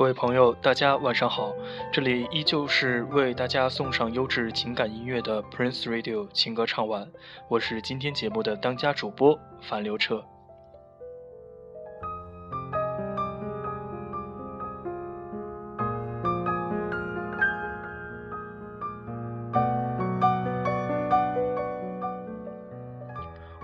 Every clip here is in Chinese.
各位朋友，大家晚上好，这里依旧是为大家送上优质情感音乐的 Prince Radio 情歌唱晚，我是今天节目的当家主播樊刘彻。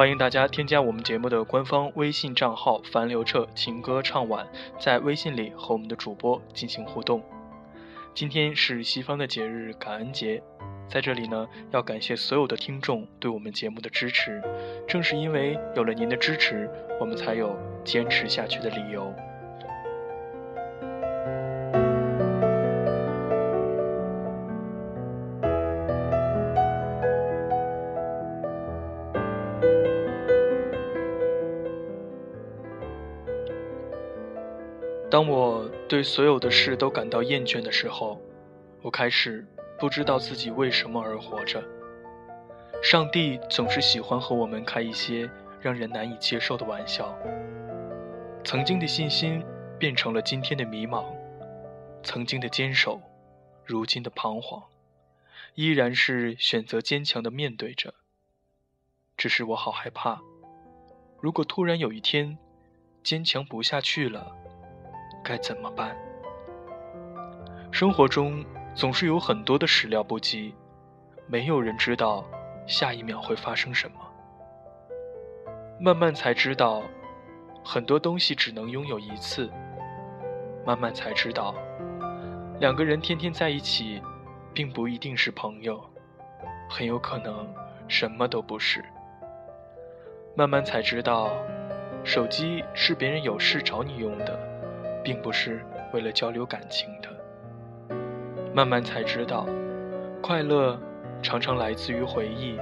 欢迎大家添加我们节目的官方微信账号“樊刘彻情歌唱晚”，在微信里和我们的主播进行互动。今天是西方的节日感恩节，在这里呢，要感谢所有的听众对我们节目的支持。正是因为有了您的支持，我们才有坚持下去的理由。当我对所有的事都感到厌倦的时候，我开始不知道自己为什么而活着。上帝总是喜欢和我们开一些让人难以接受的玩笑。曾经的信心变成了今天的迷茫，曾经的坚守，如今的彷徨，依然是选择坚强的面对着。只是我好害怕，如果突然有一天，坚强不下去了。该怎么办？生活中总是有很多的始料不及，没有人知道下一秒会发生什么。慢慢才知道，很多东西只能拥有一次。慢慢才知道，两个人天天在一起，并不一定是朋友，很有可能什么都不是。慢慢才知道，手机是别人有事找你用的。并不是为了交流感情的。慢慢才知道，快乐常常来自于回忆，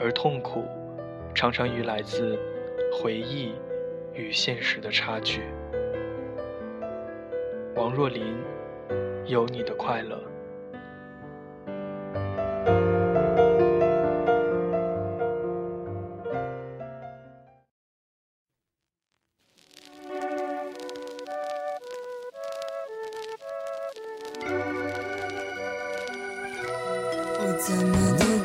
而痛苦常常于来自回忆与现实的差距。王若琳，有你的快乐。怎么都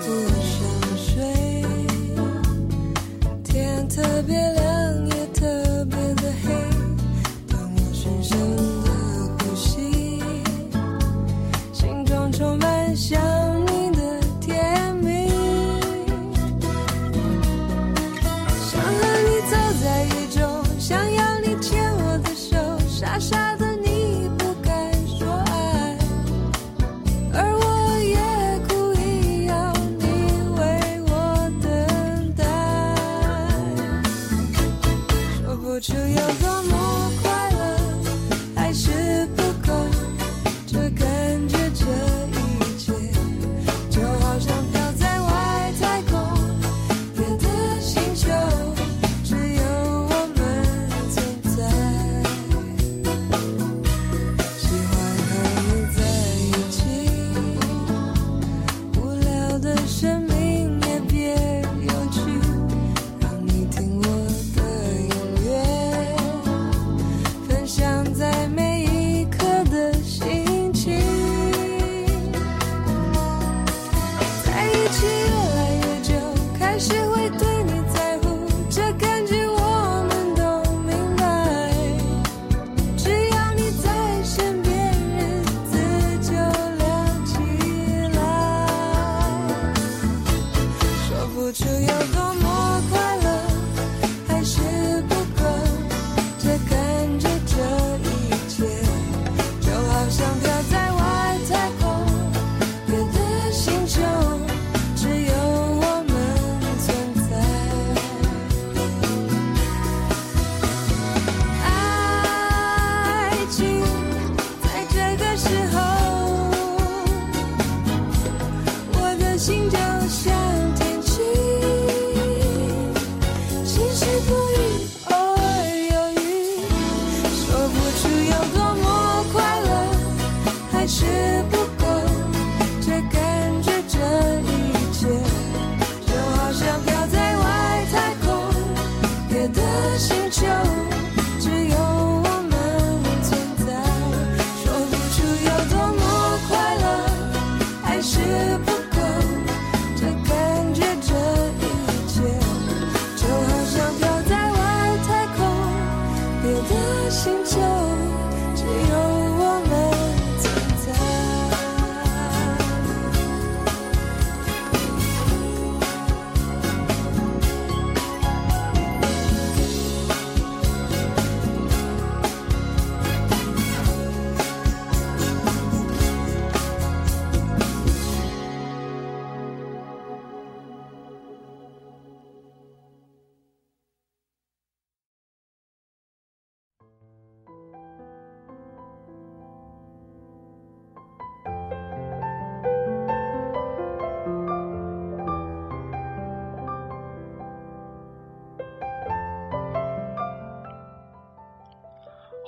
的星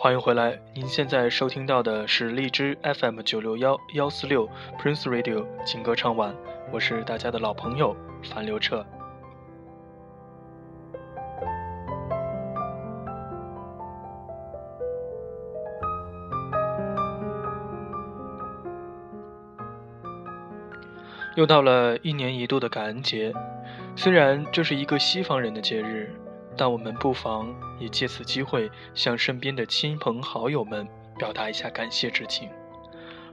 欢迎回来！您现在收听到的是荔枝 FM 九六幺幺四六 Prince Radio 情歌唱晚，我是大家的老朋友樊刘彻。又到了一年一度的感恩节，虽然这是一个西方人的节日，但我们不妨也借此机会向身边的亲朋好友们表达一下感谢之情。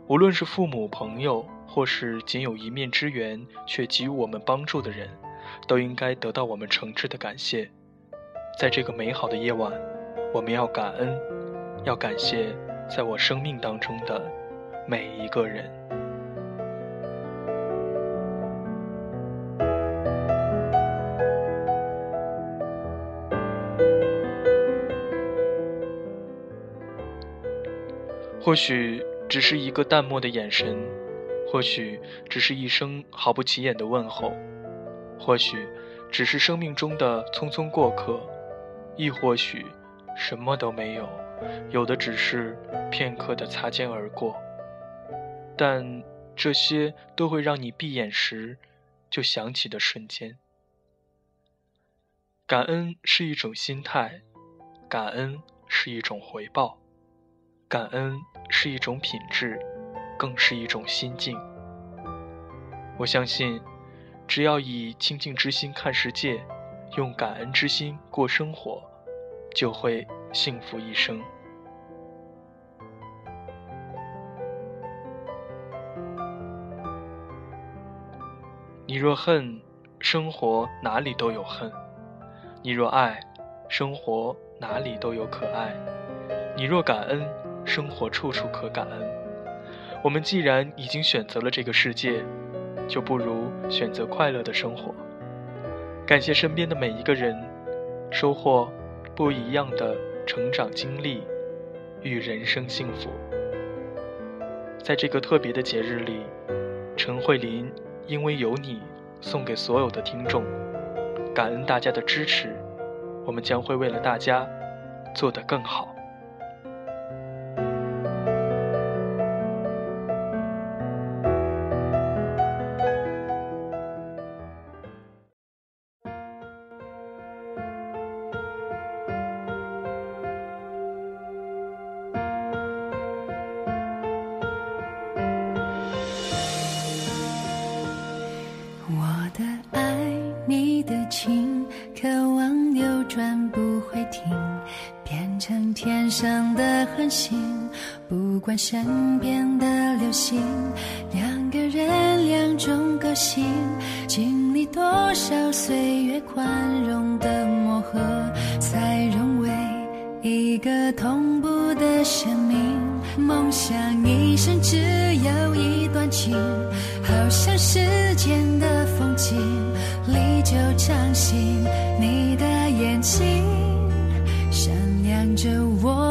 无论是父母、朋友，或是仅有一面之缘却给予我们帮助的人，都应该得到我们诚挚的感谢。在这个美好的夜晚，我们要感恩，要感谢在我生命当中的每一个人。或许只是一个淡漠的眼神，或许只是一声毫不起眼的问候，或许只是生命中的匆匆过客，亦或许什么都没有，有的只是片刻的擦肩而过。但这些都会让你闭眼时就想起的瞬间。感恩是一种心态，感恩是一种回报。感恩是一种品质，更是一种心境。我相信，只要以清净之心看世界，用感恩之心过生活，就会幸福一生。你若恨，生活哪里都有恨；你若爱，生活哪里都有可爱；你若感恩。生活处处可感恩。我们既然已经选择了这个世界，就不如选择快乐的生活。感谢身边的每一个人，收获不一样的成长经历与人生幸福。在这个特别的节日里，陈慧琳因为有你，送给所有的听众，感恩大家的支持，我们将会为了大家做得更好。管身边的流星，两个人两种个性，经历多少岁月宽容的磨合，才融为一个同步的生命。梦想一生只有一段情，好像世间的风景，历久常新。你的眼睛闪亮着我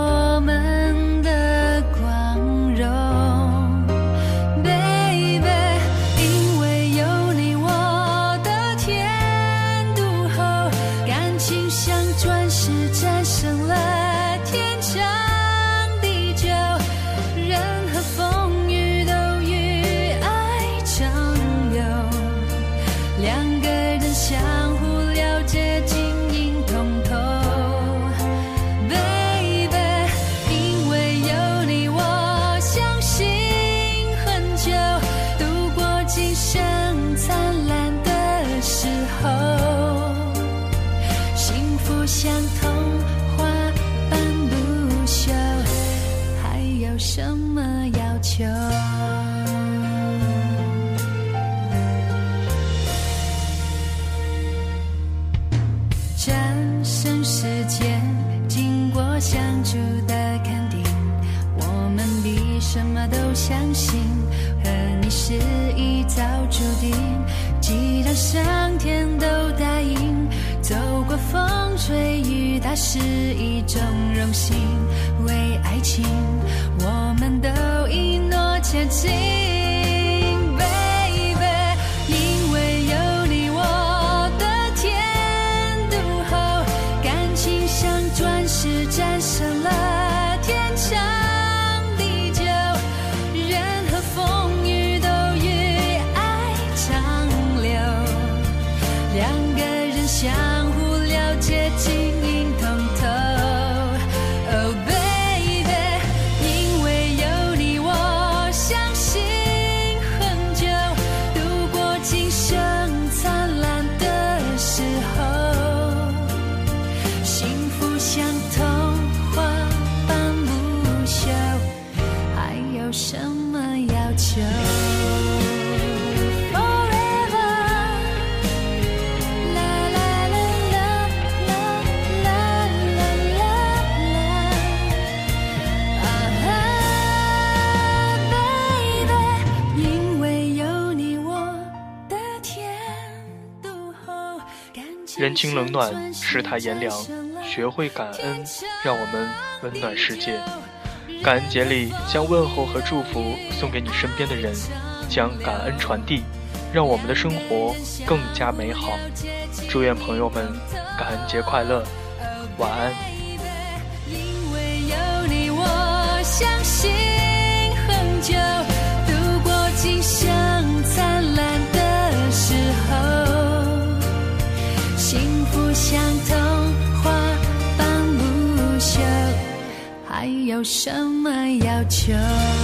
一种荣幸，为爱情，有你，我的天都厚。感情人情冷暖，世态炎凉，学会感恩，让我们温暖世界。感恩节里，将问候和祝福送给你身边的人，将感恩传递，让我们的生活更加美好。祝愿朋友们感恩节快乐，晚安。桥